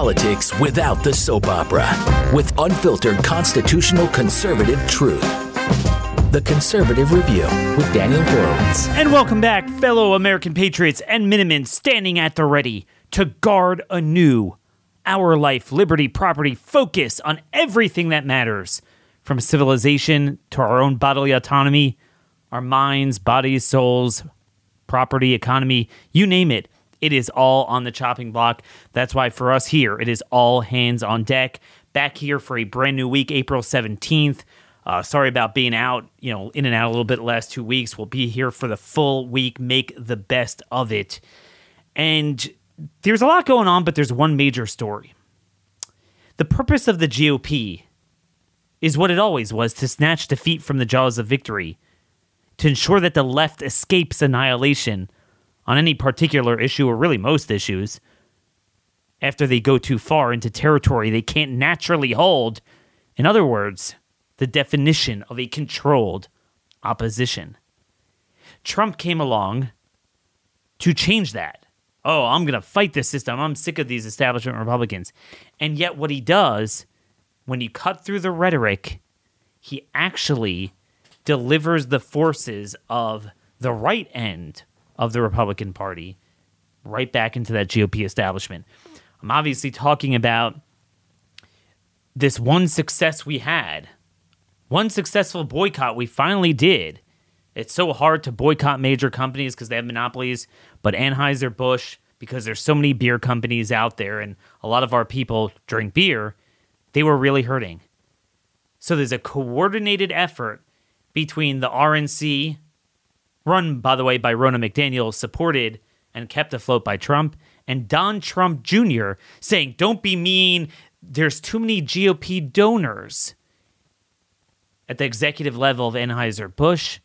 politics without the soap opera with unfiltered constitutional conservative truth. The Conservative Review with Daniel Horowitz. And welcome back, fellow American patriots and Minutemen standing at the ready to guard anew our life, liberty, property, focus on everything that matters from civilization to our own bodily autonomy, our minds, bodies, souls, property, economy, you name it. It is all on the chopping block. That's why for us here, it is all hands on deck. Back here for a brand new week, April 17th. Uh, sorry about being out, you know, in and out a little bit last two weeks. We'll be here for the full week. Make the best of it. And there's a lot going on, but there's one major story. The purpose of the GOP is what it always was to snatch defeat from the jaws of victory, to ensure that the left escapes annihilation on any particular issue, or really most issues, after they go too far into territory they can't naturally hold. In other words, the definition of a controlled opposition. Trump came along to change that. Oh, I'm going to fight this system. I'm sick of these establishment Republicans. And yet, what he does, when you cut through the rhetoric, he actually delivers the forces of the right end of the Republican Party right back into that GOP establishment. I'm obviously talking about this one success we had, one successful boycott we finally did. It's so hard to boycott major companies because they have monopolies, but Anheuser-Busch, because there's so many beer companies out there and a lot of our people drink beer, they were really hurting. So there's a coordinated effort between the RNC, run, by the way, by Ronna McDaniel, supported and kept afloat by Trump, and Don Trump Jr. saying, Don't be mean. There's too many GOP donors at the executive level of Anheuser-Busch.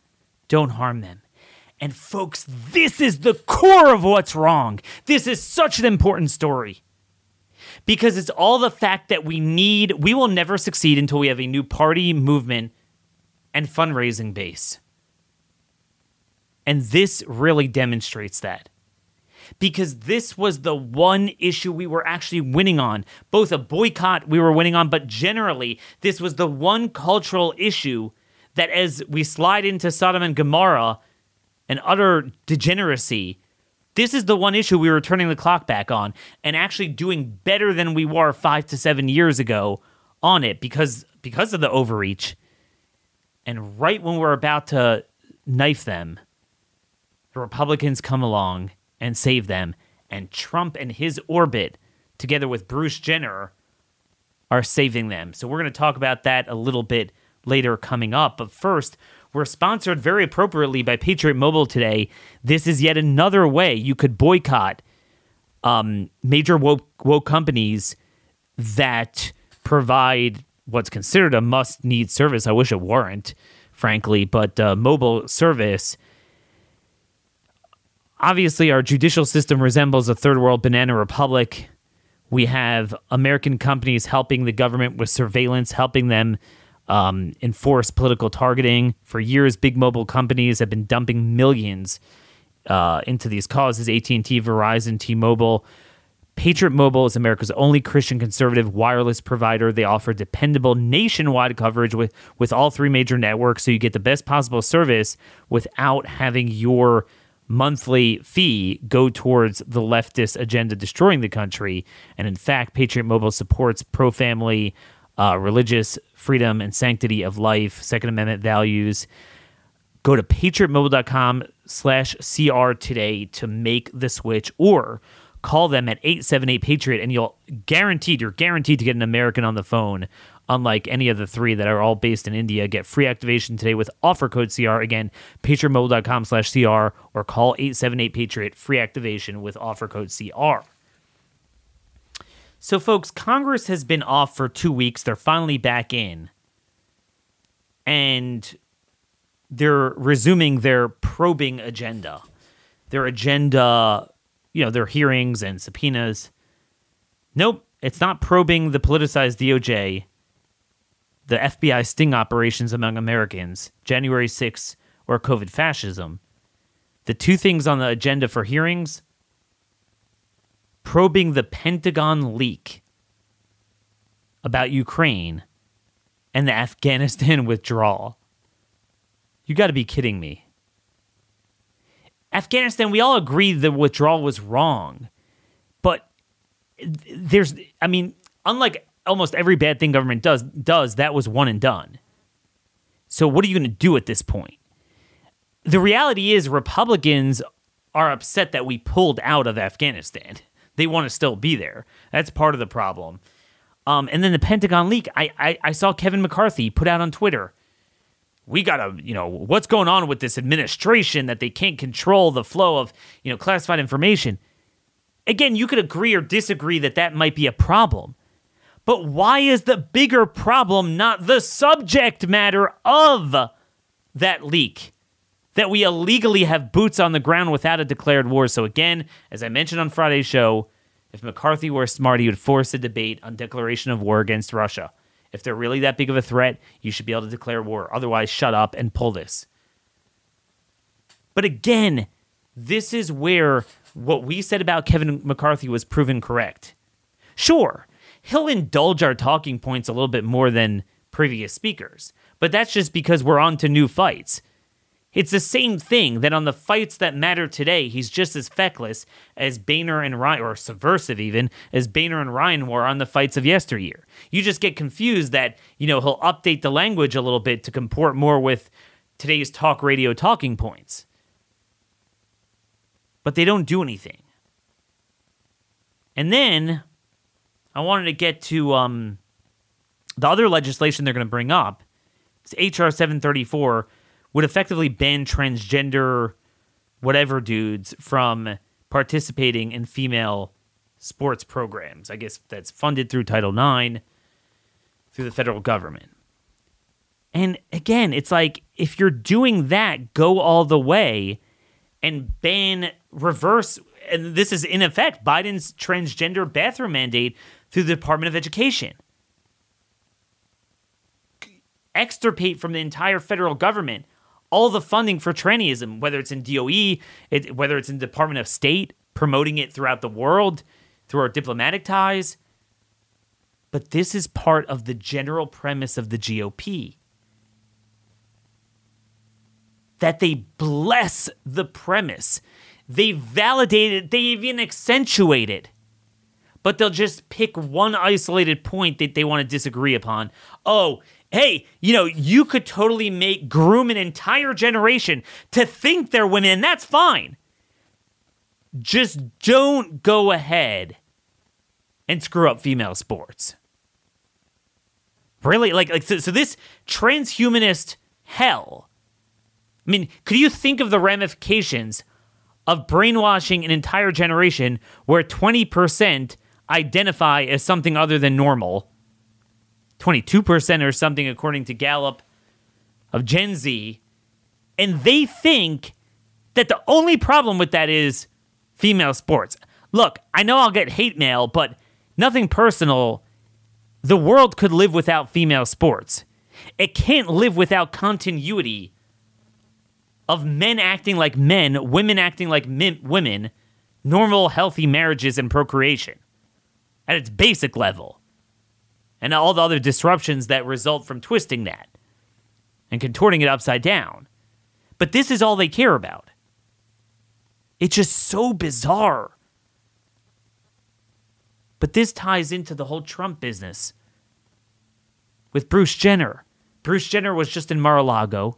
Don't harm them. And folks, this is the core of what's wrong. This is such an important story because it's all the fact that we need, we will never succeed until we have a new party, movement, and fundraising base. And this really demonstrates that. Because this was the one issue we were actually winning on. Both a boycott we were winning on, but generally, this was the one cultural issue that as we slide into Sodom and Gomorrah and utter degeneracy, this is the one issue we were turning the clock back on and actually doing better than we were five to seven years ago on it because because of the overreach. And right when we're about to knife them, the Republicans come along and save them, and Trump and his orbit, together with Bruce Jenner, are saving them. So we're going to talk about that a little bit later coming up. But first, we're sponsored very appropriately by Patriot Mobile today. This is yet another way you could boycott um, major woke, woke companies that provide what's considered a must need service. I wish it weren't, frankly, but uh, mobile service obviously our judicial system resembles a third world banana republic. We have American companies helping the government with surveillance, helping them um, enforce political targeting. For years, big mobile companies have been dumping millions uh, into these causes. AT and T, Verizon, T-Mobile. Patriot Mobile is America's only Christian conservative wireless provider. They offer dependable nationwide coverage with, with all three major networks, so you get the best possible service without having your monthly fee go towards the leftist agenda destroying the country. And in fact, Patriot Mobile supports pro family, uh, religious freedom and sanctity of life, Second Amendment values. Go to patriotmobile.com slash CR today to make the switch or call them at 878 Patriot and you'll guaranteed, you're guaranteed to get an American on the phone unlike any of the three that are all based in India. Get free activation today with offer code CR. Again, patriotmobile.com slash CR or call 878-PATRIOT. Free activation with offer code CR. So, folks, Congress has been off for two weeks. They're finally back in. And they're resuming their probing agenda. Their agenda, you know, their hearings and subpoenas. Nope, it's not probing the politicized DOJ the FBI sting operations among Americans, January 6 or COVID fascism. The two things on the agenda for hearings probing the Pentagon leak about Ukraine and the Afghanistan withdrawal. You got to be kidding me. Afghanistan, we all agree the withdrawal was wrong. But there's I mean, unlike almost every bad thing government does does, that was one and done. So what are you going to do at this point? The reality is Republicans are upset that we pulled out of Afghanistan. They want to still be there. That's part of the problem. Um, and then the Pentagon leak, I, I, I saw Kevin McCarthy put out on Twitter. We gotta, you know, what's going on with this administration that they can't control the flow of, you know, classified information. Again, you could agree or disagree that that might be a problem. But why is the bigger problem not the subject matter of that leak? That we illegally have boots on the ground without a declared war. So, again, as I mentioned on Friday's show, if McCarthy were smart, he would force a debate on declaration of war against Russia. If they're really that big of a threat, you should be able to declare war. Otherwise, shut up and pull this. But again, this is where what we said about Kevin McCarthy was proven correct. Sure, he'll indulge our talking points a little bit more than previous speakers, but that's just because we're on to new fights. It's the same thing that on the fights that matter today, he's just as feckless as Boehner and Ryan, or subversive even, as Boehner and Ryan were on the fights of yesteryear. You just get confused that, you know, he'll update the language a little bit to comport more with today's talk radio talking points but they don't do anything. And then I wanted to get to um, the other legislation they're going to bring up. HR 734 would effectively ban transgender whatever dudes from participating in female sports programs. I guess that's funded through Title IX through the federal government. And again, it's like if you're doing that, go all the way and ban reverse and this is in effect Biden's transgender bathroom mandate through the Department of Education. Extirpate from the entire federal government all the funding for trannyism, whether it's in DOE, it, whether it's in Department of State, promoting it throughout the world through our diplomatic ties. But this is part of the general premise of the GOP that they bless the premise. They validate it, they even accentuate it. But they'll just pick one isolated point that they want to disagree upon. Oh, hey, you know, you could totally make groom an entire generation to think they're women, and that's fine. Just don't go ahead and screw up female sports. Really? Like, like so, so this transhumanist hell I mean, could you think of the ramifications of brainwashing an entire generation where 20% identify as something other than normal? 22% or something, according to Gallup, of Gen Z. And they think that the only problem with that is female sports. Look, I know I'll get hate mail, but nothing personal. The world could live without female sports. It can't live without continuity of men acting like men, women acting like men, women, normal, healthy marriages and procreation at its basic level, and all the other disruptions that result from twisting that and contorting it upside down. But this is all they care about. It's just so bizarre. But this ties into the whole Trump business with Bruce Jenner. Bruce Jenner was just in Mar a Lago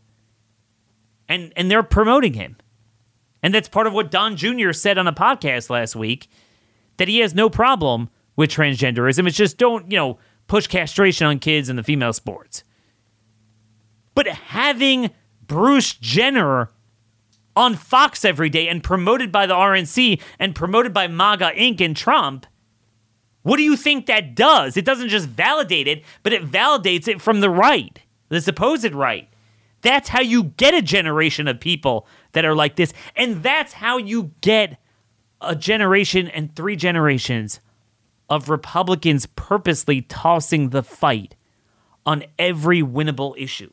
and and they're promoting him. And that's part of what Don Jr. said on a podcast last week that he has no problem with transgenderism. It's just don't, you know, push castration on kids in the female sports. But having Bruce Jenner on Fox every day and promoted by the RNC and promoted by MAGA Inc. and Trump, what do you think that does? It doesn't just validate it, but it validates it from the right, the supposed right. That's how you get a generation of people that are like this. And that's how you get a generation and three generations of Republicans purposely tossing the fight on every winnable issue.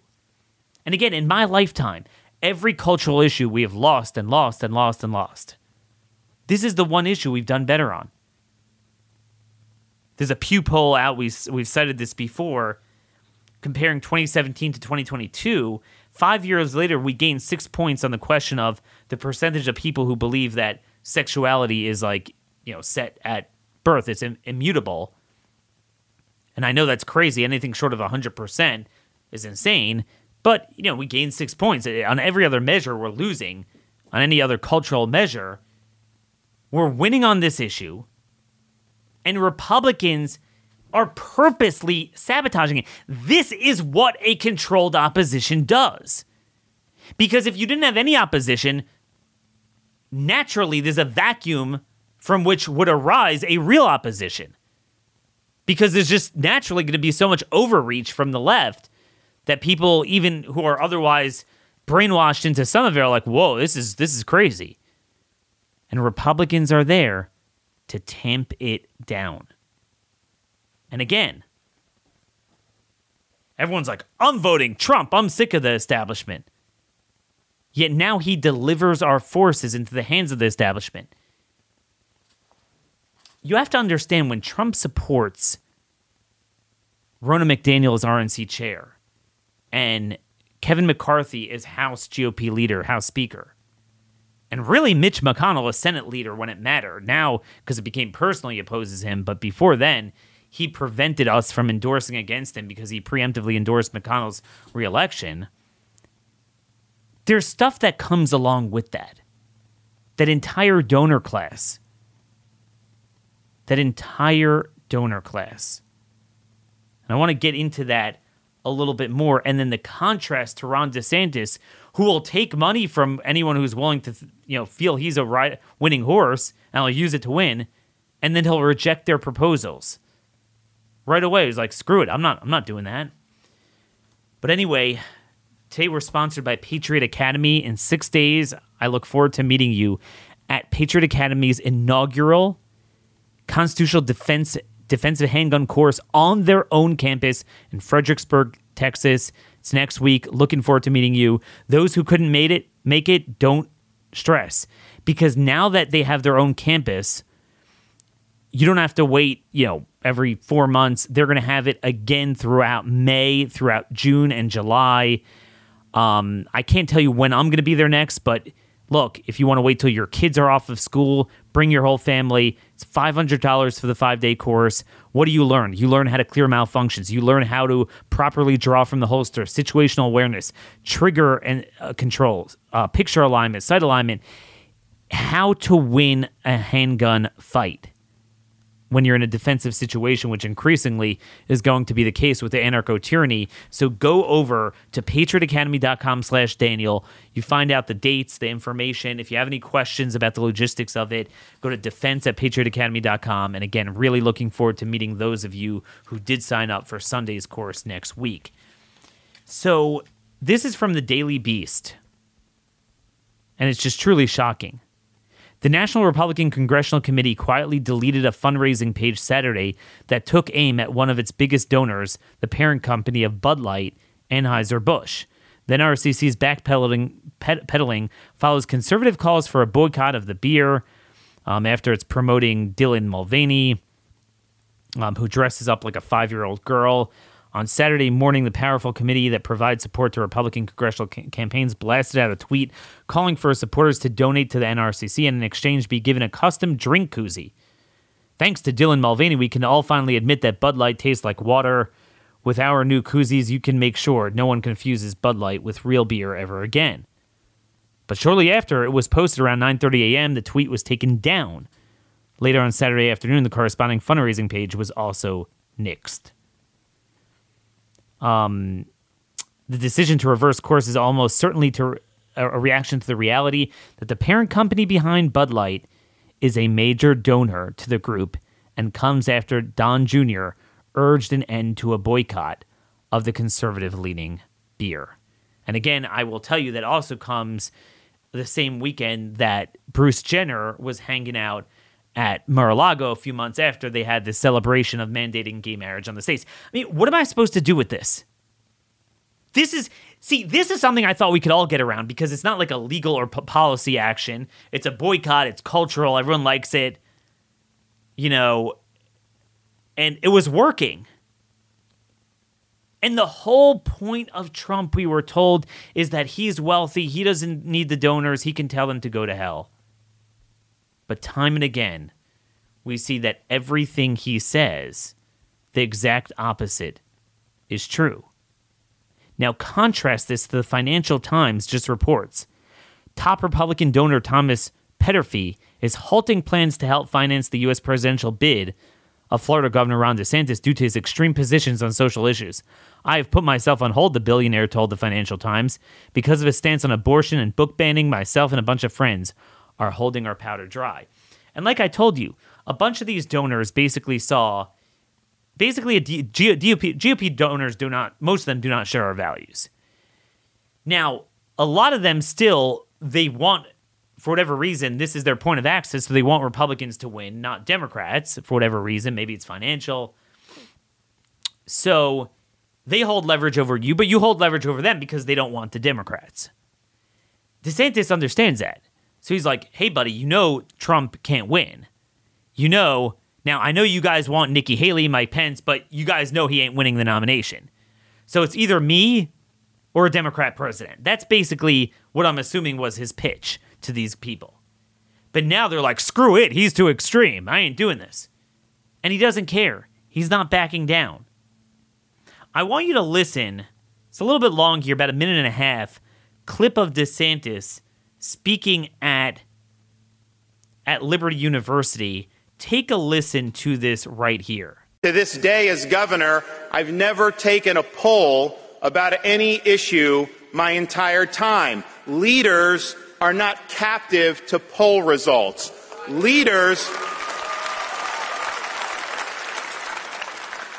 And again, in my lifetime, every cultural issue we have lost and lost and lost and lost. This is the one issue we've done better on. There's a Pew poll out. We we've cited this before, comparing 2017 to 2022. Five years later, we gained six points on the question of the percentage of people who believe that sexuality is like you know set at birth. It's Im- immutable. And I know that's crazy. Anything short of 100% is insane. But, you know, we gained six points. Eh, on every other measure, we're losing. On any other cultural measure, we're winning on this issue. And Republicans are purposely sabotaging it. This is what a controlled opposition does. Because if you didn't have any opposition, naturally there's a vacuum from which would arise a real opposition. Because there's just naturally going to be so much overreach from the left that people, even who are otherwise brainwashed into some of it, are like, "Whoa, this is this is crazy." And Republicans are there to tamp it down. And again, everyone's like, "I'm voting Trump. I'm sick of the establishment." Yet now he delivers our forces into the hands of the establishment. You have to understand when Trump supports Ronna McDaniel as RNC chair and Kevin McCarthy is House GOP leader, House Speaker. And really, Mitch McConnell is Senate leader when it mattered. Now, because it became personal, he opposes him. But before then, he prevented us from endorsing against him because he preemptively endorsed McConnell's reelection there's stuff that comes along with that. That entire donor class. That entire donor class. And I want to get into that a little bit more. And then the contrast to Ron DeSantis, who will take money from anyone who's willing to, you know, feel he's a right winning horse and he'll use it to win, and then he'll reject their proposals. Right away, he's like, screw it, I'm not I'm not doing that. But anyway, Today we're sponsored by Patriot Academy. In six days, I look forward to meeting you at Patriot Academy's inaugural constitutional defense defensive handgun course on their own campus in Fredericksburg, Texas. It's next week. Looking forward to meeting you. Those who couldn't make it, make it, don't stress because now that they have their own campus, you don't have to wait, you know, every 4 months. They're going to have it again throughout May, throughout June and July. Um, I can't tell you when I'm going to be there next, but look, if you want to wait till your kids are off of school, bring your whole family. It's $500 for the five day course. What do you learn? You learn how to clear malfunctions. You learn how to properly draw from the holster, situational awareness, trigger and uh, controls, uh, picture alignment, sight alignment, how to win a handgun fight when you're in a defensive situation, which increasingly is going to be the case with the anarcho tyranny. So go over to patriotacademy.com slash Daniel. You find out the dates, the information. If you have any questions about the logistics of it, go to defense at patriotacademy.com. And again, really looking forward to meeting those of you who did sign up for Sunday's course next week. So this is from the Daily Beast. And it's just truly shocking. The National Republican Congressional Committee quietly deleted a fundraising page Saturday that took aim at one of its biggest donors, the parent company of Bud Light, Anheuser-Busch. The NRCC's backpedaling peddling follows conservative calls for a boycott of the beer um, after it's promoting Dylan Mulvaney, um, who dresses up like a five year old girl. On Saturday morning, the powerful committee that provides support to Republican congressional campaigns blasted out a tweet calling for supporters to donate to the NRCC and in exchange be given a custom drink koozie. Thanks to Dylan Mulvaney, we can all finally admit that Bud Light tastes like water. With our new koozies, you can make sure no one confuses Bud Light with real beer ever again. But shortly after it was posted around 9:30 a.m., the tweet was taken down. Later on Saturday afternoon, the corresponding fundraising page was also nixed. Um, the decision to reverse course is almost certainly to a reaction to the reality that the parent company behind Bud Light is a major donor to the group and comes after Don Jr. urged an end to a boycott of the conservative leaning beer. And again, I will tell you that also comes the same weekend that Bruce Jenner was hanging out at Mar-a-Lago a few months after they had this celebration of mandating gay marriage on the states. I mean, what am I supposed to do with this? This is see, this is something I thought we could all get around because it's not like a legal or p- policy action. It's a boycott. It's cultural. Everyone likes it. You know, And it was working. And the whole point of Trump, we were told, is that he's wealthy. He doesn't need the donors. He can tell them to go to hell. But time and again, we see that everything he says, the exact opposite, is true. Now, contrast this to the Financial Times just reports. Top Republican donor Thomas Peterffy is halting plans to help finance the U.S. presidential bid of Florida Governor Ron DeSantis due to his extreme positions on social issues. I have put myself on hold, the billionaire told the Financial Times. Because of his stance on abortion and book banning, myself and a bunch of friends are holding our powder dry. And like I told you, a bunch of these donors basically saw basically a D- GOP, GOP donors do not most of them do not share our values. Now, a lot of them still they want for whatever reason this is their point of access so they want Republicans to win, not Democrats for whatever reason, maybe it's financial. So they hold leverage over you, but you hold leverage over them because they don't want the Democrats. DeSantis understands that. So he's like, hey, buddy, you know Trump can't win. You know, now I know you guys want Nikki Haley, Mike Pence, but you guys know he ain't winning the nomination. So it's either me or a Democrat president. That's basically what I'm assuming was his pitch to these people. But now they're like, screw it, he's too extreme. I ain't doing this. And he doesn't care. He's not backing down. I want you to listen. It's a little bit long here, about a minute and a half. Clip of DeSantis speaking at at Liberty University. Take a listen to this right here. To this day, as governor, I've never taken a poll about any issue my entire time. Leaders are not captive to poll results. Leaders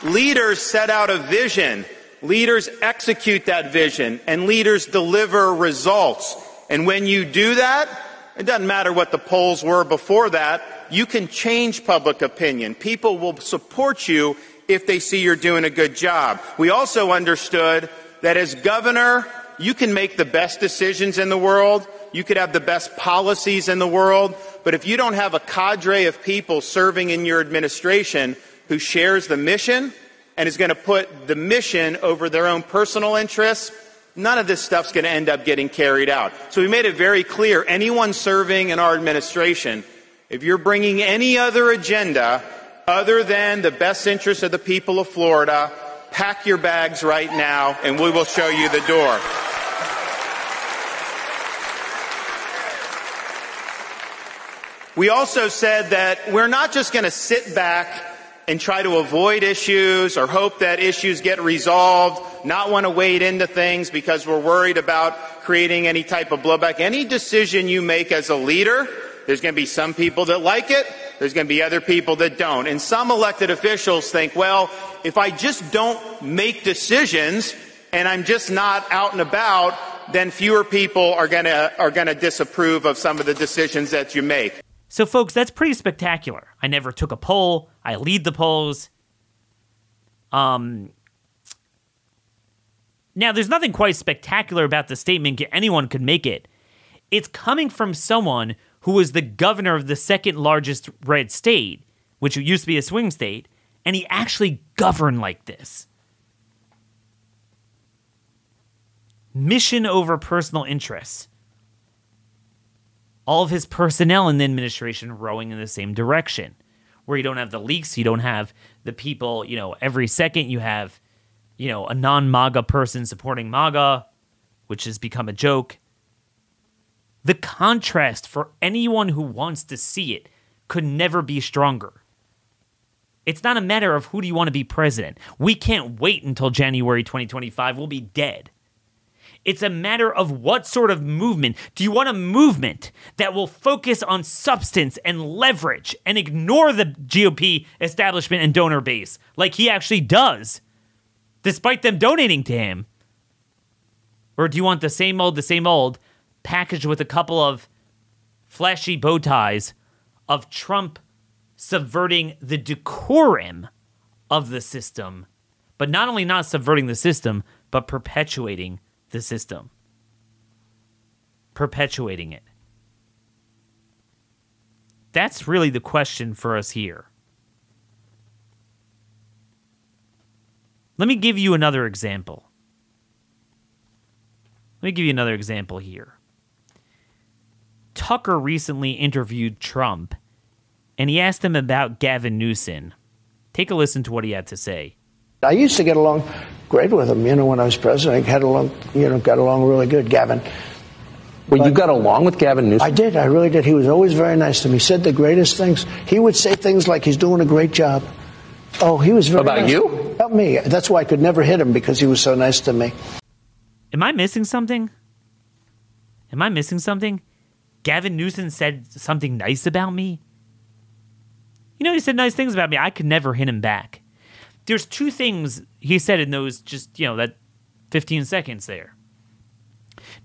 Leaders set out a vision. Leaders execute that vision and leaders deliver results. And when you do that, it doesn't matter what the polls were before that, you can change public opinion. People will support you if they see you're doing a good job. We also understood that as governor, you can make the best decisions in the world. You could have the best policies in the world. But if you don't have a cadre of people serving in your administration who shares the mission and is going to put the mission over their own personal interests, none of this stuff's going to end up getting carried out. So we made it very clear anyone serving in our administration, if you're bringing any other agenda other than the best interest of the people of Florida, pack your bags right now and we will show you the door. We also said that we're not just going to sit back and try to avoid issues or hope that issues get resolved, not want to wade into things because we're worried about creating any type of blowback. Any decision you make as a leader, there's going to be some people that like it, there's going to be other people that don't. And some elected officials think, well, if I just don't make decisions and I'm just not out and about, then fewer people are going to are going to disapprove of some of the decisions that you make. So, folks, that's pretty spectacular. I never took a poll. I lead the polls. Um, now, there's nothing quite spectacular about the statement. Anyone could make it. It's coming from someone who was the governor of the second largest red state, which used to be a swing state, and he actually governed like this. Mission over personal interests all of his personnel in the administration rowing in the same direction. Where you don't have the leaks, you don't have the people, you know, every second you have, you know, a non MAGA person supporting MAGA, which has become a joke. The contrast for anyone who wants to see it could never be stronger. It's not a matter of who do you want to be president. We can't wait until January 2025. We'll be dead. It's a matter of what sort of movement. Do you want a movement that will focus on substance and leverage and ignore the GOP establishment and donor base like he actually does, despite them donating to him? Or do you want the same old, the same old, packaged with a couple of flashy bow ties of Trump subverting the decorum of the system, but not only not subverting the system, but perpetuating the system, perpetuating it? That's really the question for us here. Let me give you another example. Let me give you another example here. Tucker recently interviewed Trump and he asked him about Gavin Newsom. Take a listen to what he had to say. I used to get along great with him, you know, when I was president. I had along, you know, got along really good, Gavin. Well, but you got along with Gavin Newsom? I did. I really did. He was always very nice to me. He said the greatest things. He would say things like he's doing a great job. Oh, he was very About nice. you? About me. That's why I could never hit him because he was so nice to me. Am I missing something? Am I missing something? Gavin Newsom said something nice about me? You know, he said nice things about me. I could never hit him back. There's two things he said in those just, you know, that 15 seconds there.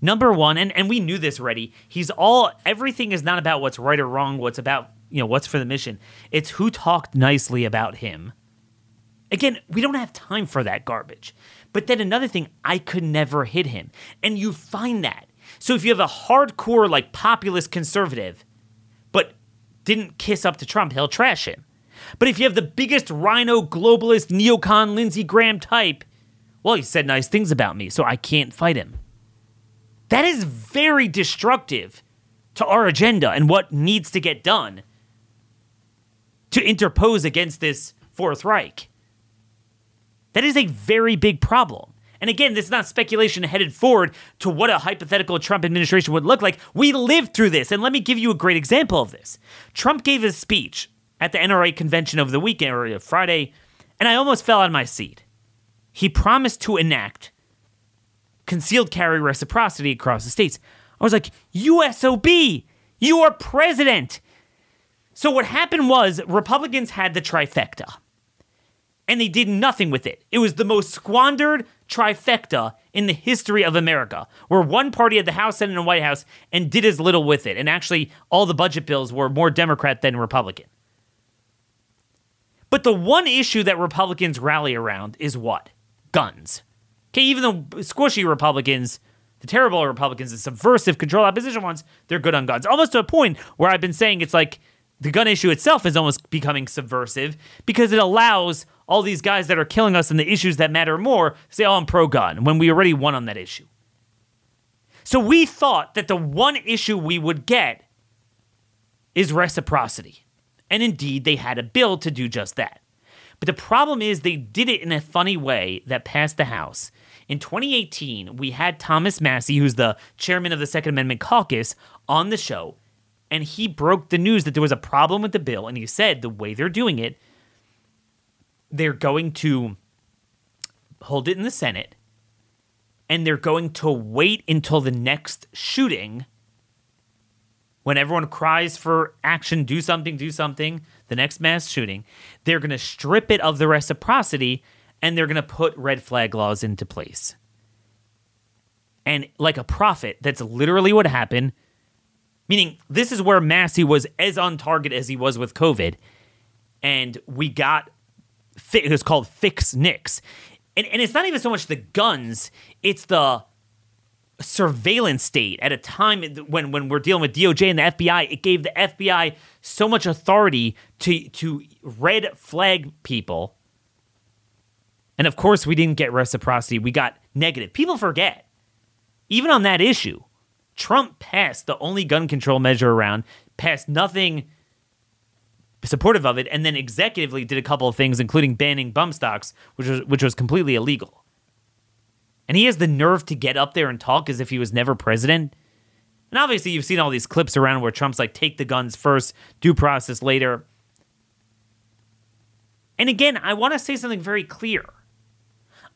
Number one, and, and we knew this already, he's all, everything is not about what's right or wrong, what's about, you know, what's for the mission. It's who talked nicely about him. Again, we don't have time for that garbage. But then another thing, I could never hit him. And you find that. So if you have a hardcore, like populist conservative, but didn't kiss up to Trump, he'll trash him. But if you have the biggest RINO globalist neocon Lindsey Graham type, well, he said nice things about me, so I can't fight him. That is very destructive to our agenda and what needs to get done to interpose against this Fourth Reich. That is a very big problem. And again, this is not speculation headed forward to what a hypothetical Trump administration would look like. We lived through this. And let me give you a great example of this. Trump gave his speech at the NRA convention over the weekend or uh, Friday, and I almost fell out of my seat. He promised to enact concealed carry reciprocity across the states. I was like, USOB, you are president. So what happened was Republicans had the trifecta and they did nothing with it. It was the most squandered trifecta in the history of America, where one party had the House, Senate, and White House and did as little with it. And actually, all the budget bills were more Democrat than Republican. But the one issue that Republicans rally around is what? Guns. Okay, even the squishy Republicans, the terrible Republicans, the subversive control opposition ones, they're good on guns. Almost to a point where I've been saying it's like the gun issue itself is almost becoming subversive because it allows all these guys that are killing us and the issues that matter more say, oh, I'm pro gun, when we already won on that issue. So we thought that the one issue we would get is reciprocity. And indeed, they had a bill to do just that. But the problem is they did it in a funny way that passed the House. In 2018, we had Thomas Massie, who's the chairman of the Second Amendment caucus, on the show, and he broke the news that there was a problem with the bill. And he said the way they're doing it they're going to hold it in the Senate and they're going to wait until the next shooting when everyone cries for action, do something, do something, the next mass shooting, they're going to strip it of the reciprocity and they're going to put red flag laws into place. And like a prophet, that's literally what happened. Meaning, this is where Massie was as on target as he was with COVID. And we got it was called Fix NICS. And, and it's not even so much the guns, it's the surveillance state at a time when, when we're dealing with DOJ and the FBI. It gave the FBI so much authority to, to red flag people. And of course, we didn't get reciprocity, we got negative. People forget. Even on that issue, Trump passed the only gun control measure around, passed nothing supportive of it, and then executively did a couple of things, including banning bump stocks, which was which was completely illegal. And he has the nerve to get up there and talk as if he was never president. And obviously, you've seen all these clips around where Trump's like, take the guns first, due process later. And again, I want to say something very clear.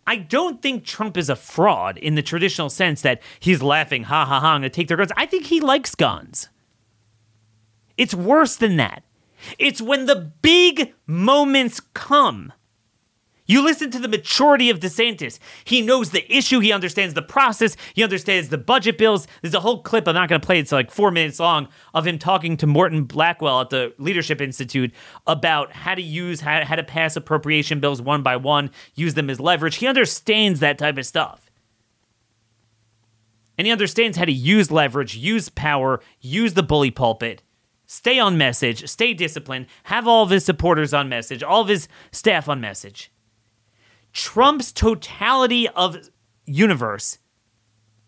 I don't think Trump is a fraud in the traditional sense that he's laughing, ha ha ha, I'm going to take their guns. I think he likes guns. It's worse than that. It's when the big moments come. You listen to the maturity of DeSantis. He knows the issue. He understands the process. He understands the budget bills. There's a whole clip. I'm not going to play. It, it's like four minutes long of him talking to Morton Blackwell at the Leadership Institute about how to use, how, how to pass appropriation bills one by one, use them as leverage. He understands that type of stuff. And he understands how to use leverage, use power, use the bully pulpit stay on message, stay disciplined, have all of his supporters on message, all of his staff on message. Trump's totality of universe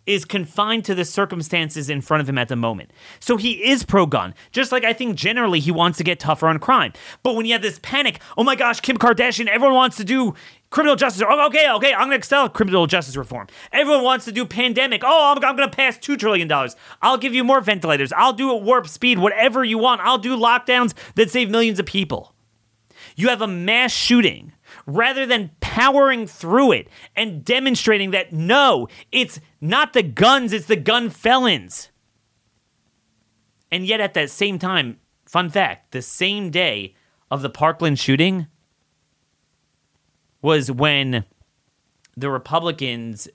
is confined to the circumstances in front of him at the moment. So he is pro gun, just like I think generally he wants to get tougher on crime. But when you have this panic, oh my gosh, Kim Kardashian, everyone wants to do criminal justice. Oh, okay, okay, I'm going to excel criminal justice reform. Everyone wants to do pandemic. Oh, I'm, I'm going to pass $2 trillion. I'll give you more ventilators. I'll do it warp speed, whatever you want. I'll do lockdowns that save millions of people. You have a mass shooting rather than powering through it and demonstrating that no, it's not the guns, it's the gun felons. And yet, at that same time, fun fact the same day of the Parkland shooting was when the Republicans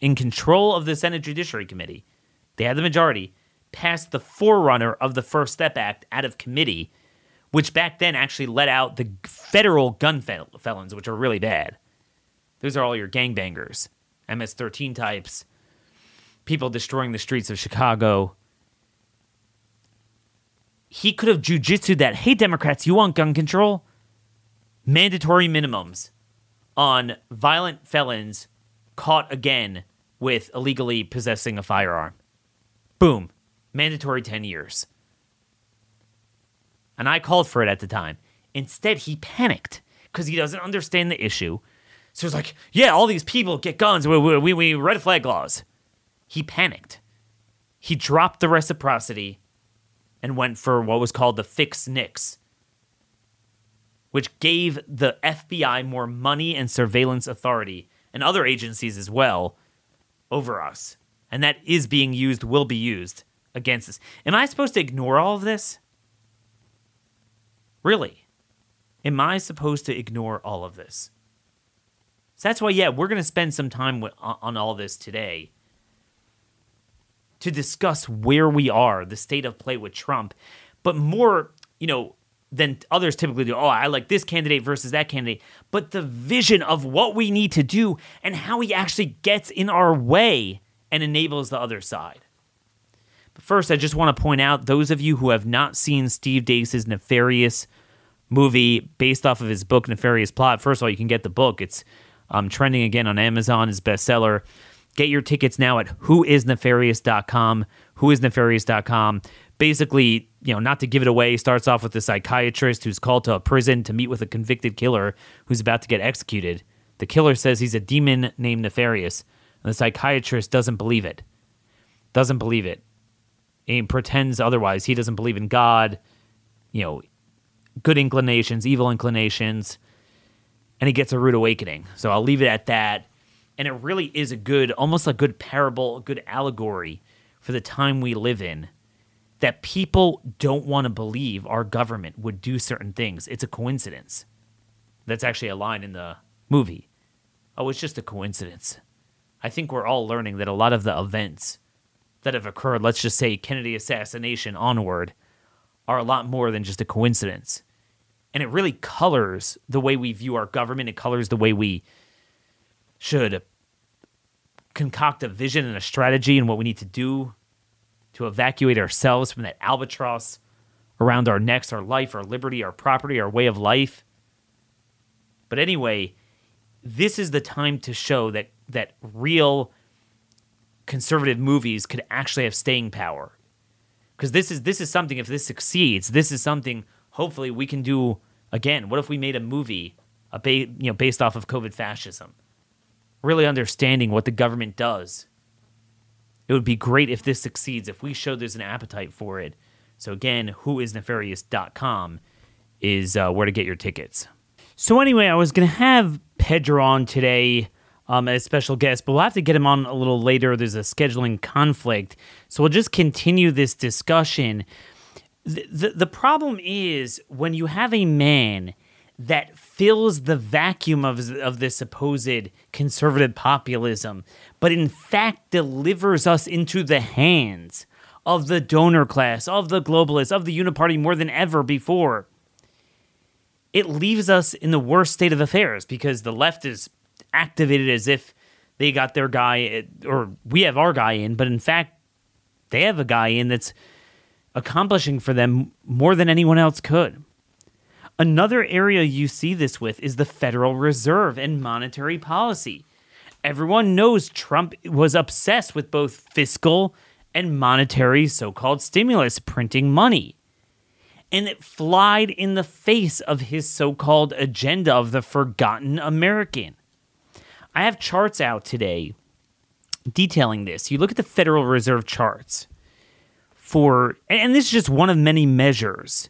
in control of the Senate Judiciary Committee, they had the majority, passed the forerunner of the First Step Act out of committee which back then actually let out the federal gun fel- felons, which are really bad. Those are all your gangbangers, MS 13 types, people destroying the streets of Chicago. He could have jujitsu that, hey, Democrats, you want gun control? Mandatory minimums on violent felons caught again with illegally possessing a firearm. Boom. Mandatory 10 years and I called for it at the time. Instead, he panicked because he doesn't understand the issue. So he's like, yeah, all these people get guns. We, we, we red flag laws. He panicked. He dropped the reciprocity and went for what was called the fix NICS, which gave the FBI more money and surveillance authority and other agencies as well over us. And that is being used, will be used against us. Am I supposed to ignore all of this? Really? Am I supposed to ignore all of this? So that's why, yeah, we're going to spend some time with, on all this today to discuss where we are, the state of play with Trump, but more, you know, than others typically do. Oh, I like this candidate versus that candidate, but the vision of what we need to do and how he actually gets in our way and enables the other side. But first, I just want to point out those of you who have not seen Steve Deace's nefarious movie based off of his book Nefarious Plot. First of all, you can get the book. It's um, trending again on Amazon, his bestseller. Get your tickets now at whoisnefarious.com. Whoisnefarious.com. Basically, you know, not to give it away, starts off with a psychiatrist who's called to a prison to meet with a convicted killer who's about to get executed. The killer says he's a demon named Nefarious, and the psychiatrist doesn't believe it. Doesn't believe it. He pretends otherwise. He doesn't believe in God. You know, good inclinations, evil inclinations, and he gets a rude awakening. So I'll leave it at that. And it really is a good, almost a good parable, a good allegory for the time we live in that people don't want to believe our government would do certain things. It's a coincidence. That's actually a line in the movie. Oh, it's just a coincidence. I think we're all learning that a lot of the events that have occurred, let's just say Kennedy assassination onward, are a lot more than just a coincidence. And it really colors the way we view our government. It colors the way we should concoct a vision and a strategy and what we need to do to evacuate ourselves from that albatross around our necks, our life, our liberty, our property, our way of life. But anyway, this is the time to show that that real conservative movies could actually have staying power because this is this is something. If this succeeds, this is something. Hopefully, we can do again. What if we made a movie, a ba- you know, based off of COVID fascism? Really understanding what the government does. It would be great if this succeeds. If we show there's an appetite for it. So again, whoisnefarious.com is uh, where to get your tickets. So anyway, I was gonna have Pedro on today um, as special guest, but we'll have to get him on a little later. There's a scheduling conflict. So we'll just continue this discussion. The, the, the problem is when you have a man that fills the vacuum of, of this supposed conservative populism, but in fact delivers us into the hands of the donor class, of the globalists, of the uniparty more than ever before. It leaves us in the worst state of affairs because the left is activated as if they got their guy or we have our guy in, but in fact, they have a guy in that's accomplishing for them more than anyone else could. Another area you see this with is the Federal Reserve and monetary policy. Everyone knows Trump was obsessed with both fiscal and monetary so called stimulus, printing money. And it flied in the face of his so called agenda of the forgotten American. I have charts out today detailing this. You look at the Federal Reserve charts for, and this is just one of many measures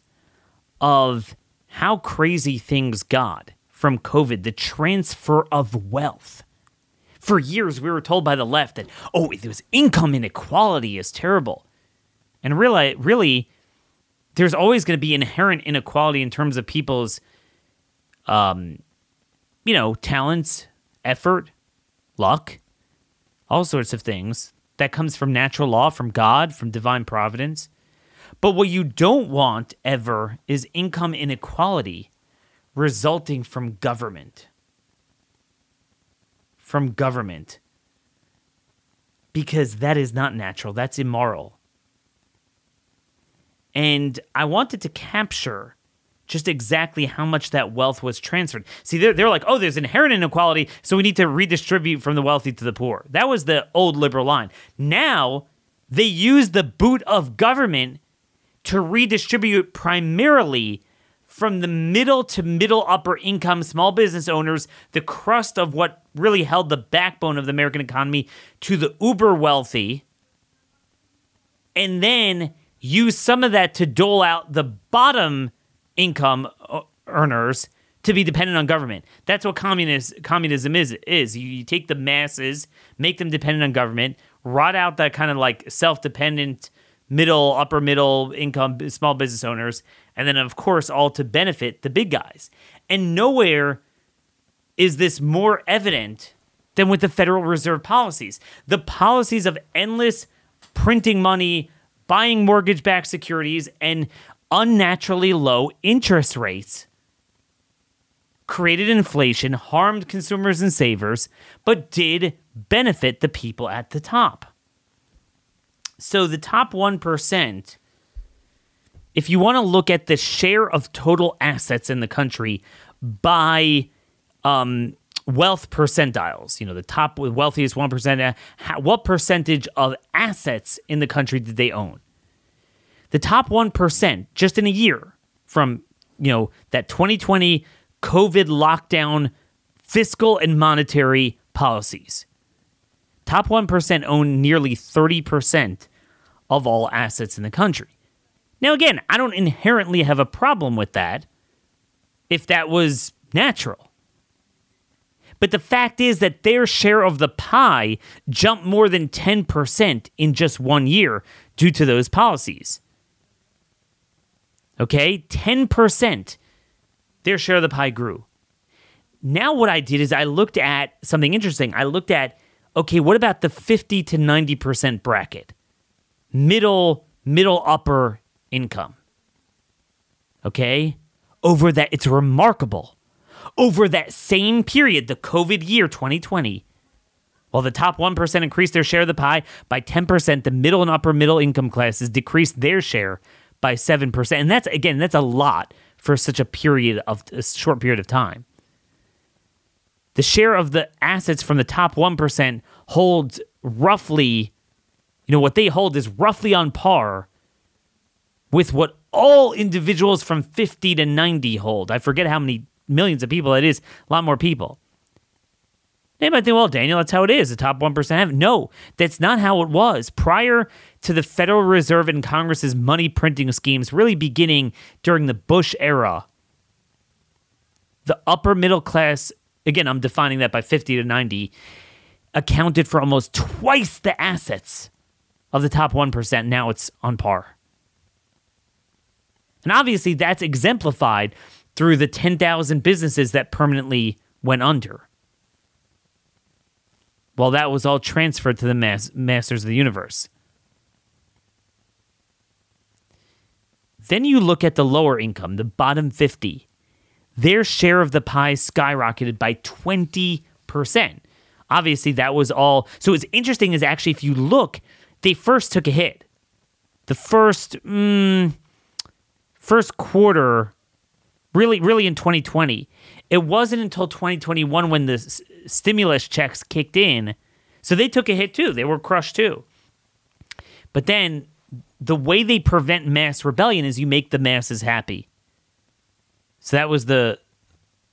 of how crazy things got from COVID, the transfer of wealth. For years, we were told by the left that, oh, it was income inequality is terrible. And really, really, there's always going to be inherent inequality in terms of people's, um, you know, talents, effort, luck, all sorts of things. That comes from natural law, from God, from divine providence. But what you don't want ever is income inequality resulting from government from government because that is not natural. That's immoral. And I wanted to capture just exactly how much that wealth was transferred. See, they're, they're like, oh, there's inherent inequality, so we need to redistribute from the wealthy to the poor. That was the old liberal line. Now, they use the boot of government to redistribute primarily from the middle to middle upper income small business owners, the crust of what really held the backbone of the American economy, to the uber wealthy, and then use some of that to dole out the bottom income uh, earners to be dependent on government. That's what communist, communism is. Is you, you take the masses, make them dependent on government, rot out that kind of like self-dependent middle, upper middle income small business owners, and then, of course, all to benefit the big guys. And nowhere is this more evident than with the Federal Reserve policies. The policies of endless printing money, buying mortgage backed securities, and unnaturally low interest rates created inflation, harmed consumers and savers, but did benefit the people at the top. So the top 1%, if you want to look at the share of total assets in the country by um, wealth percentiles, you know, the top wealthiest 1%, uh, what percentage of assets in the country did they own? The top 1% just in a year from, you know, that 2020 COVID lockdown fiscal and monetary policies. Top 1% own nearly 30% of all assets in the country. Now, again, I don't inherently have a problem with that if that was natural. But the fact is that their share of the pie jumped more than 10% in just one year due to those policies. Okay, 10%. Their share of the pie grew. Now, what I did is I looked at something interesting. I looked at, okay, what about the 50 to 90% bracket? middle, middle upper income. Okay? Over that, it's remarkable. Over that same period, the COVID year 2020, while the top 1% increased their share of the pie by 10%, the middle and upper middle income classes decreased their share by 7%. And that's, again, that's a lot for such a period of a short period of time. The share of the assets from the top 1% holds roughly you know, what they hold is roughly on par with what all individuals from 50 to 90 hold. I forget how many millions of people it is, a lot more people. They might think, well, Daniel, that's how it is. The top 1% have. No, that's not how it was. Prior to the Federal Reserve and Congress's money printing schemes really beginning during the Bush era, the upper middle class, again, I'm defining that by 50 to 90, accounted for almost twice the assets of the top 1%. Now it's on par. And obviously, that's exemplified through the 10,000 businesses that permanently went under. Well, that was all transferred to the mas- masters of the universe. Then you look at the lower income, the bottom 50. Their share of the pie skyrocketed by 20%. Obviously, that was all. So, what's interesting is actually, if you look they first took a hit. The first mm, first quarter Really, really in 2020. It wasn't until 2021 when the s- stimulus checks kicked in. So they took a hit too. They were crushed too. But then the way they prevent mass rebellion is you make the masses happy. So that was the,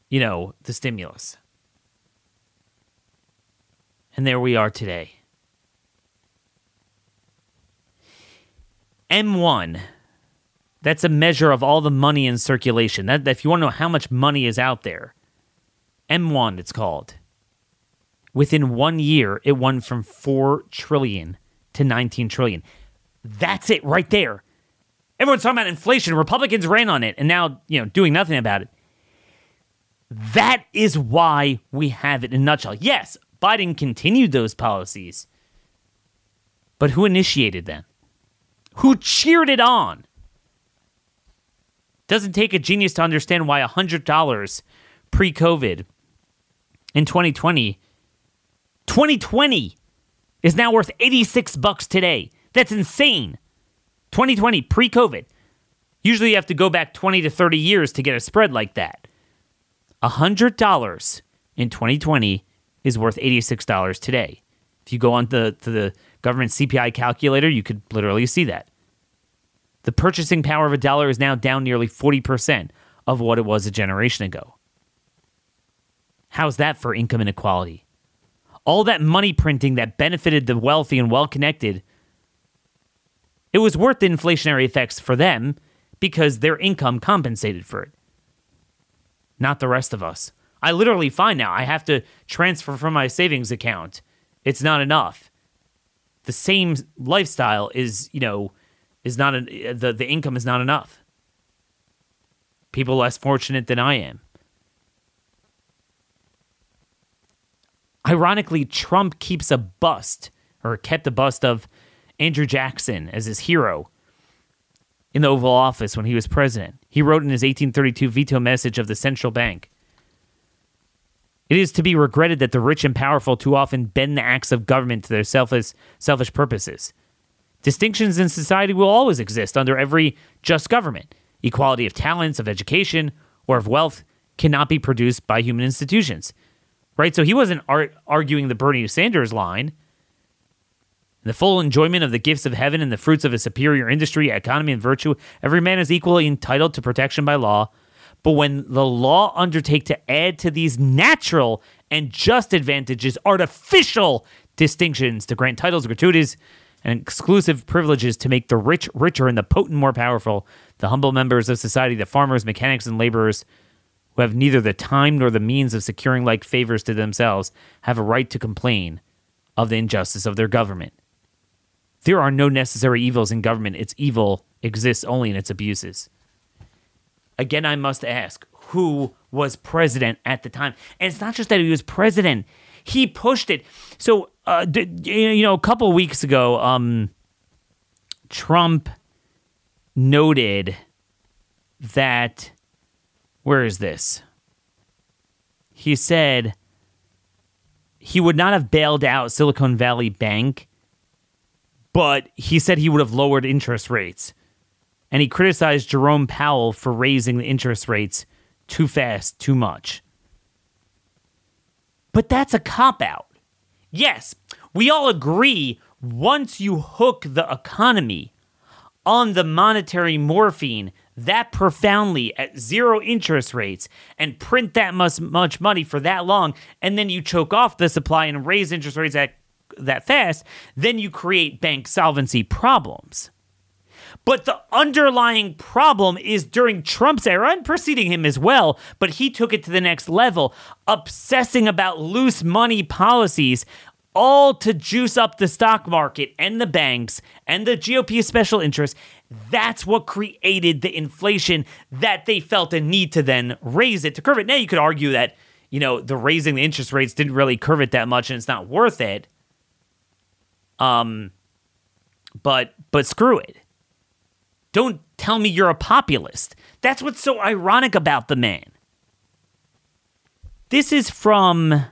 you know, the stimulus. And there we are today. M1, that's a measure of all the money in circulation. That, if you want to know how much money is out there, M1 it's called. Within one year, it went from 4 trillion to 19 trillion. That's it right there. Everyone's talking about inflation. Republicans ran on it and now, you know, doing nothing about it. That is why we have it in a nutshell. Yes, Biden continued those policies. But who initiated them? Who cheered it on? Doesn't take a genius to understand why $100 pre COVID in 2020 2020 is now worth 86 bucks today. That's insane. 2020 pre-COVID. Usually you have to go back 20 to 30 years to get a spread like that. $100 in 2020 is worth $86 today. If you go on the to the government CPI calculator, you could literally see that. The purchasing power of a dollar is now down nearly 40% of what it was a generation ago. How's that for income inequality? All that money printing that benefited the wealthy and well connected, it was worth the inflationary effects for them because their income compensated for it. Not the rest of us. I literally find now I have to transfer from my savings account. It's not enough. The same lifestyle is, you know, is not an, the the income is not enough. People less fortunate than I am. Ironically, Trump keeps a bust or kept a bust of Andrew Jackson as his hero in the Oval Office when he was president. He wrote in his 1832 veto message of the central bank It is to be regretted that the rich and powerful too often bend the acts of government to their selfish, selfish purposes. Distinctions in society will always exist under every just government. Equality of talents, of education, or of wealth cannot be produced by human institutions. Right? So he wasn't ar- arguing the Bernie Sanders line. In the full enjoyment of the gifts of heaven and the fruits of a superior industry, economy, and virtue, every man is equally entitled to protection by law. But when the law undertake to add to these natural and just advantages artificial distinctions to grant titles, gratuities, and exclusive privileges to make the rich richer and the potent more powerful, the humble members of society, the farmers, mechanics, and laborers, who have neither the time nor the means of securing like favors to themselves, have a right to complain of the injustice of their government. There are no necessary evils in government. Its evil exists only in its abuses. Again, I must ask who was president at the time? And it's not just that he was president, he pushed it. So, uh, you know, a couple weeks ago, um, Trump noted that, where is this? He said he would not have bailed out Silicon Valley Bank but he said he would have lowered interest rates. And he criticized Jerome Powell for raising the interest rates too fast, too much. But that's a cop out. Yes, we all agree once you hook the economy on the monetary morphine that profoundly at zero interest rates and print that much, much money for that long, and then you choke off the supply and raise interest rates at that fast, then you create bank solvency problems. But the underlying problem is during Trump's era and preceding him as well, but he took it to the next level, obsessing about loose money policies, all to juice up the stock market and the banks and the GOP special interests. That's what created the inflation that they felt a need to then raise it to curb it. Now you could argue that, you know, the raising the interest rates didn't really curve it that much and it's not worth it. Um, but but screw it. Don't tell me you're a populist. That's what's so ironic about the man. This is from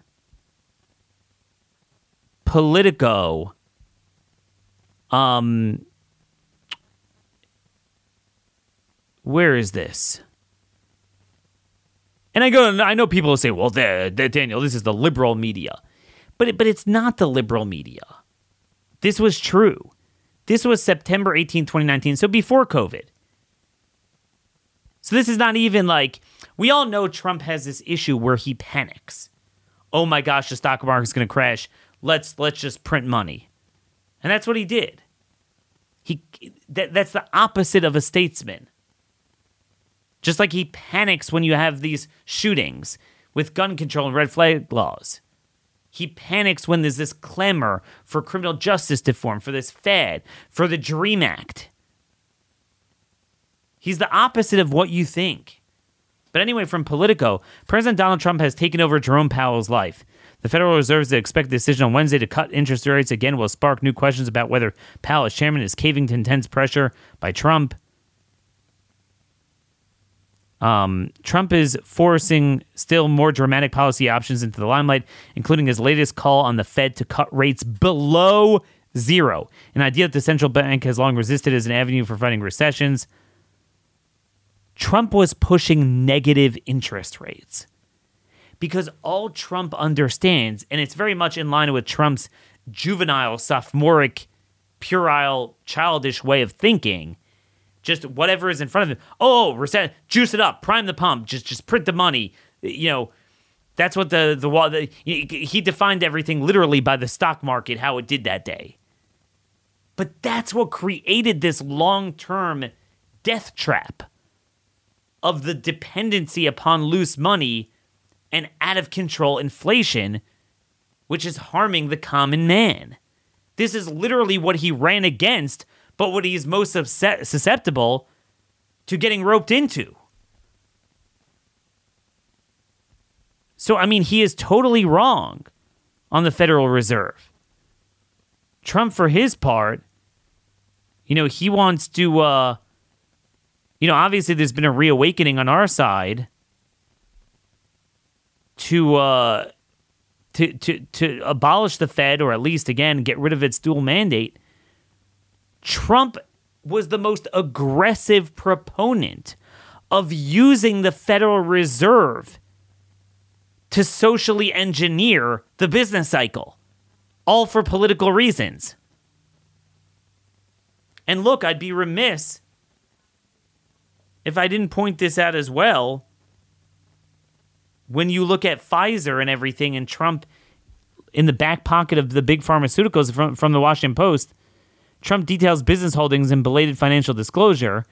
Politico. Um, where is this? And I go, I know people will say, well, the, the, Daniel, this is the liberal media. But, it, but it's not the liberal media. This was true. This was September 18, 2019, so before COVID. So this is not even like, we all know Trump has this issue where he panics. Oh my gosh, the stock market's going to crash. Let's let's just print money. And that's what he did. He that, that's the opposite of a statesman. Just like he panics when you have these shootings with gun control and red flag laws. He panics when there's this clamor for criminal justice reform, for this fad, for the DREAM Act. He's the opposite of what you think. But anyway, from Politico, President Donald Trump has taken over Jerome Powell's life. The Federal Reserve's expected decision on Wednesday to cut interest rates again will spark new questions about whether Powell, as chairman, is caving to intense pressure by Trump. Um, Trump is forcing still more dramatic policy options into the limelight, including his latest call on the Fed to cut rates below zero, an idea that the central bank has long resisted as an avenue for fighting recessions. Trump was pushing negative interest rates because all Trump understands, and it's very much in line with Trump's juvenile, sophomoric, puerile, childish way of thinking just whatever is in front of him. Oh, oh, reset, juice it up, prime the pump, just just print the money. You know, that's what the the wall. He defined everything literally by the stock market, how it did that day. But that's what created this long term death trap of the dependency upon loose money and out of control inflation, which is harming the common man. This is literally what he ran against but what he's most susceptible to getting roped into. So, I mean, he is totally wrong on the Federal Reserve. Trump, for his part, you know, he wants to, uh, you know, obviously there's been a reawakening on our side to, uh, to, to, to abolish the Fed or at least, again, get rid of its dual mandate. Trump was the most aggressive proponent of using the Federal Reserve to socially engineer the business cycle, all for political reasons. And look, I'd be remiss if I didn't point this out as well. When you look at Pfizer and everything, and Trump in the back pocket of the big pharmaceuticals from, from the Washington Post, Trump details business holdings in belated financial disclosure.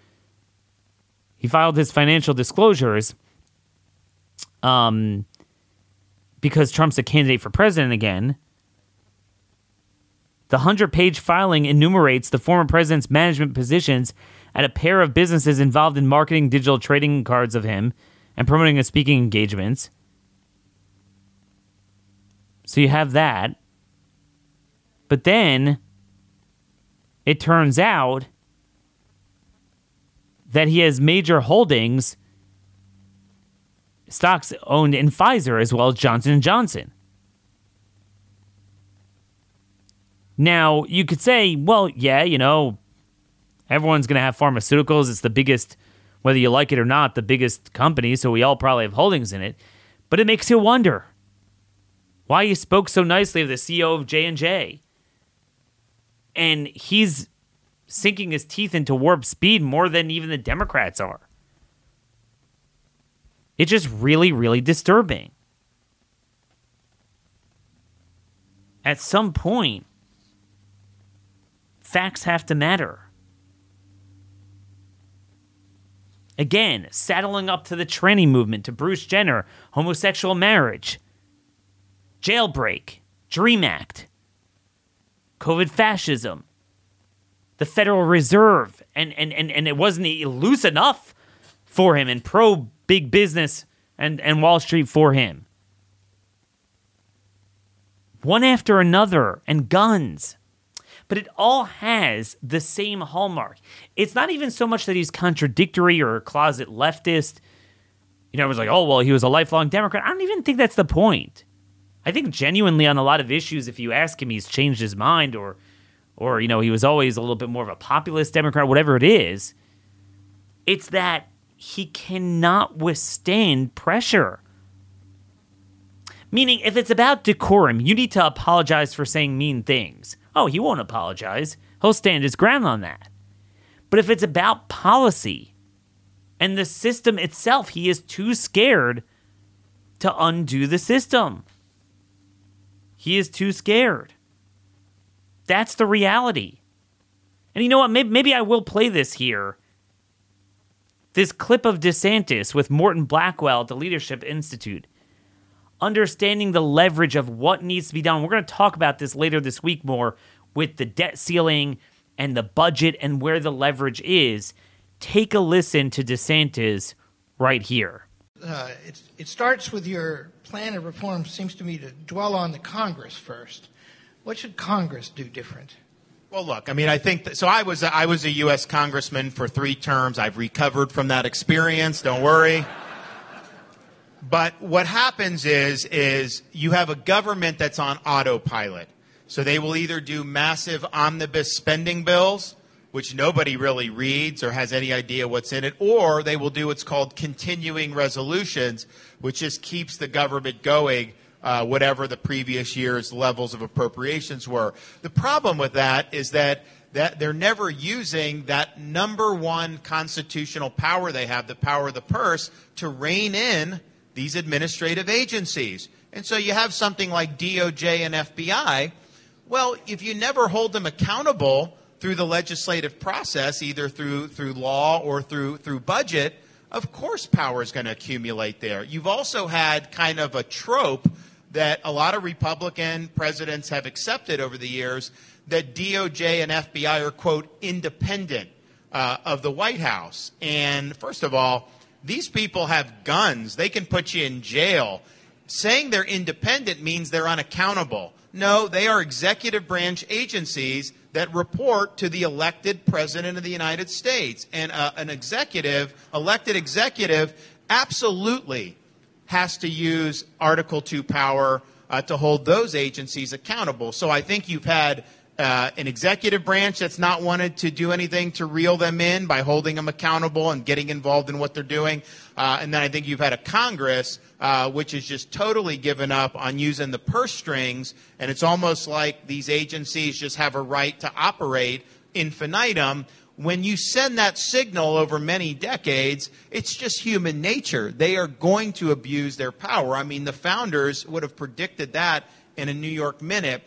He filed his financial disclosures um, because Trump's a candidate for president again. The 100 page filing enumerates the former president's management positions at a pair of businesses involved in marketing digital trading cards of him and promoting his speaking engagements. So you have that. But then it turns out that he has major holdings stocks owned in Pfizer as well as Johnson & Johnson. Now, you could say, well, yeah, you know, everyone's going to have pharmaceuticals. It's the biggest whether you like it or not, the biggest company, so we all probably have holdings in it. But it makes you wonder why you spoke so nicely of the CEO of J&J and he's sinking his teeth into warp speed more than even the Democrats are. It's just really, really disturbing. At some point, facts have to matter. Again, saddling up to the tranny movement, to Bruce Jenner, homosexual marriage, jailbreak, Dream Act. COVID fascism, the Federal Reserve, and and and, and it wasn't loose enough for him and pro big business and, and Wall Street for him. One after another, and guns. But it all has the same hallmark. It's not even so much that he's contradictory or a closet leftist. You know, it was like, oh, well, he was a lifelong Democrat. I don't even think that's the point. I think genuinely on a lot of issues, if you ask him, he's changed his mind, or, or you know, he was always a little bit more of a populist Democrat, whatever it is. It's that he cannot withstand pressure. Meaning, if it's about decorum, you need to apologize for saying mean things. Oh, he won't apologize. He'll stand his ground on that. But if it's about policy and the system itself, he is too scared to undo the system. He is too scared. That's the reality. And you know what? Maybe, maybe I will play this here. This clip of DeSantis with Morton Blackwell at the Leadership Institute, understanding the leverage of what needs to be done. We're going to talk about this later this week more with the debt ceiling and the budget and where the leverage is. Take a listen to DeSantis right here. Uh, it, it starts with your plan of reform, seems to me, to dwell on the Congress first. What should Congress do different? Well, look, I mean, I think that, so. I was I was a U.S. congressman for three terms. I've recovered from that experience. Don't worry. But what happens is is you have a government that's on autopilot. So they will either do massive omnibus spending bills, which nobody really reads or has any idea what's in it, or they will do what's called continuing resolutions, which just keeps the government going uh, whatever the previous year's levels of appropriations were. The problem with that is that that they're never using that number one constitutional power they have, the power of the purse, to rein in these administrative agencies. And so you have something like DOJ and FBI. Well, if you never hold them accountable through the legislative process, either through through law or through through budget, of course power is going to accumulate there. You've also had kind of a trope that a lot of Republican presidents have accepted over the years that DOJ and FBI are, quote, independent uh, of the White House. And first of all, these people have guns, they can put you in jail. Saying they're independent means they're unaccountable. No, they are executive branch agencies that report to the elected president of the United States. And uh, an executive, elected executive, absolutely has to use Article 2 power uh, to hold those agencies accountable. So I think you've had uh, an executive branch that's not wanted to do anything to reel them in by holding them accountable and getting involved in what they're doing. Uh, and then I think you've had a Congress uh, which has just totally given up on using the purse strings. And it's almost like these agencies just have a right to operate infinitum when you send that signal over many decades, it's just human nature. They are going to abuse their power. I mean, the founders would have predicted that in a New York minute.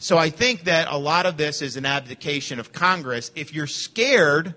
So I think that a lot of this is an abdication of Congress. If you're scared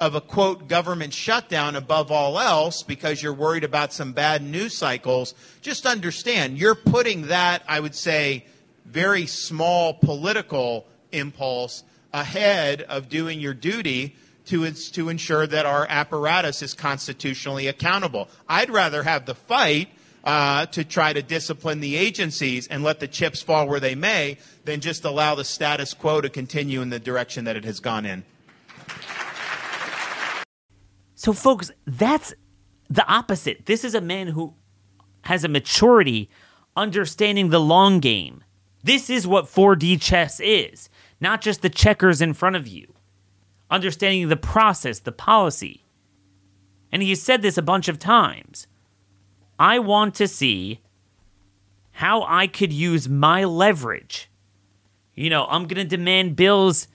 of a quote government shutdown above all else because you're worried about some bad news cycles, just understand you're putting that, I would say, very small political impulse ahead of doing your duty to, to ensure that our apparatus is constitutionally accountable. I'd rather have the fight uh, to try to discipline the agencies and let the chips fall where they may than just allow the status quo to continue in the direction that it has gone in. So, folks, that's the opposite. This is a man who has a maturity understanding the long game. This is what 4D chess is not just the checkers in front of you, understanding the process, the policy. And he has said this a bunch of times. I want to see how I could use my leverage. You know, I'm going to demand bills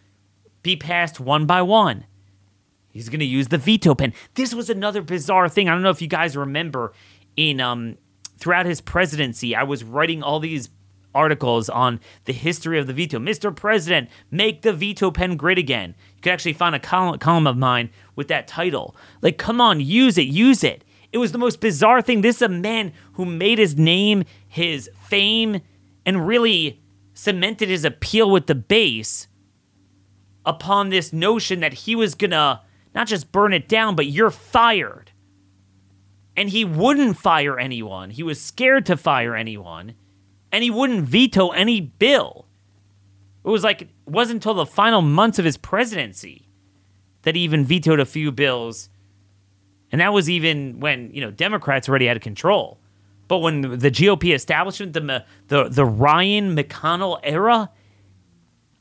be passed one by one. He's going to use the veto pen. This was another bizarre thing. I don't know if you guys remember in um throughout his presidency, I was writing all these articles on the history of the veto. Mr. President, make the veto pen great again. You could actually find a column, column of mine with that title. Like, come on, use it, use it. It was the most bizarre thing. This is a man who made his name, his fame, and really cemented his appeal with the base upon this notion that he was gonna not just burn it down, but you're fired. And he wouldn't fire anyone. He was scared to fire anyone and he wouldn't veto any bill. It was like it wasn't until the final months of his presidency that he even vetoed a few bills. And that was even when, you know, Democrats already had control. But when the GOP establishment, the the the Ryan McConnell era,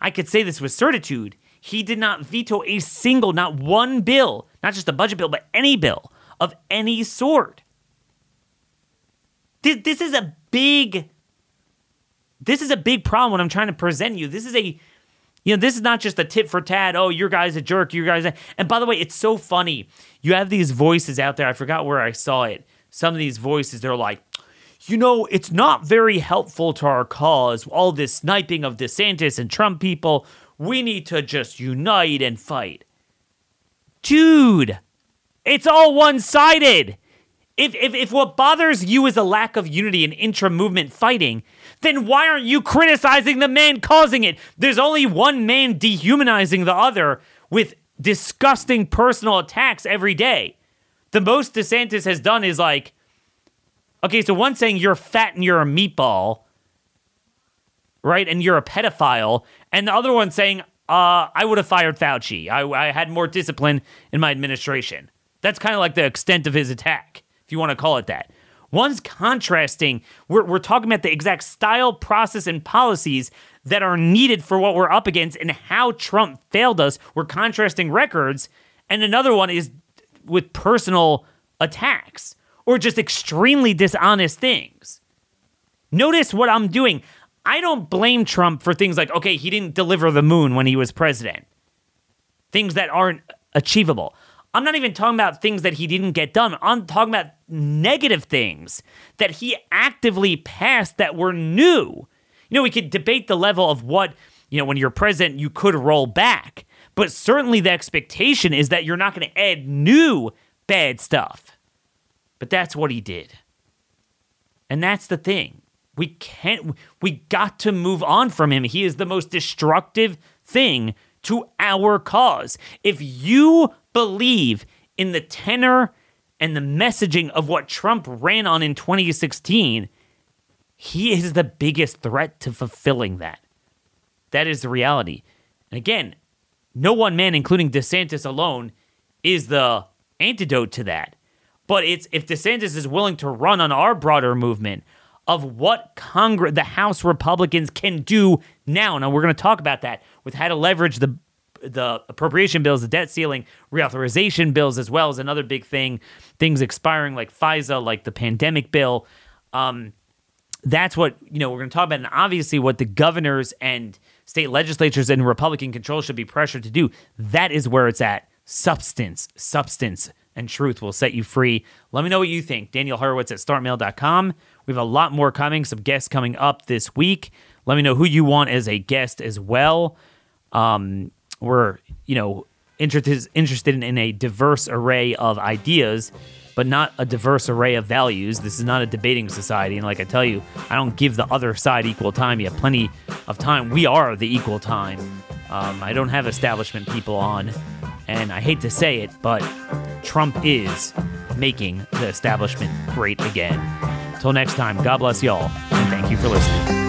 I could say this with certitude, he did not veto a single, not one bill, not just a budget bill, but any bill of any sort. This, this is a big this is a big problem when I'm trying to present you. This is a you know, this is not just a tit for tat. Oh, your guy's a jerk. Your guy's a... And by the way, it's so funny. You have these voices out there. I forgot where I saw it. Some of these voices, they're like, you know, it's not very helpful to our cause. All this sniping of DeSantis and Trump people. We need to just unite and fight. Dude, it's all one sided. If, if, if what bothers you is a lack of unity and intra movement fighting, then why aren't you criticizing the man causing it? There's only one man dehumanizing the other with disgusting personal attacks every day. The most DeSantis has done is like, okay, so one saying you're fat and you're a meatball, right? And you're a pedophile. And the other one saying, uh, I would have fired Fauci. I, I had more discipline in my administration. That's kind of like the extent of his attack, if you want to call it that. One's contrasting. We're, we're talking about the exact style, process, and policies that are needed for what we're up against and how Trump failed us. We're contrasting records. And another one is with personal attacks or just extremely dishonest things. Notice what I'm doing. I don't blame Trump for things like, okay, he didn't deliver the moon when he was president, things that aren't achievable. I'm not even talking about things that he didn't get done. I'm talking about negative things that he actively passed that were new. You know, we could debate the level of what, you know, when you're president, you could roll back. But certainly the expectation is that you're not going to add new bad stuff. But that's what he did. And that's the thing. We can't, we got to move on from him. He is the most destructive thing to our cause. If you believe in the tenor and the messaging of what Trump ran on in 2016, he is the biggest threat to fulfilling that. That is the reality. And again, no one man, including DeSantis alone, is the antidote to that. But it's if DeSantis is willing to run on our broader movement of what Congress, the House Republicans can do now. Now we're going to talk about that with how to leverage the the appropriation bills, the debt ceiling, reauthorization bills, as well as another big thing, things expiring like FISA, like the pandemic bill. Um, that's what you know we're going to talk about, and obviously what the governors and state legislatures and Republican control should be pressured to do. That is where it's at. Substance, substance, and truth will set you free. Let me know what you think. Daniel Horowitz at startmail.com. We have a lot more coming, some guests coming up this week. Let me know who you want as a guest as well. Um, we're you know interested interested in a diverse array of ideas but not a diverse array of values. This is not a debating society. And like I tell you, I don't give the other side equal time. You have plenty of time. We are the equal time. Um, I don't have establishment people on. And I hate to say it, but Trump is making the establishment great again. Until next time, God bless y'all, and thank you for listening.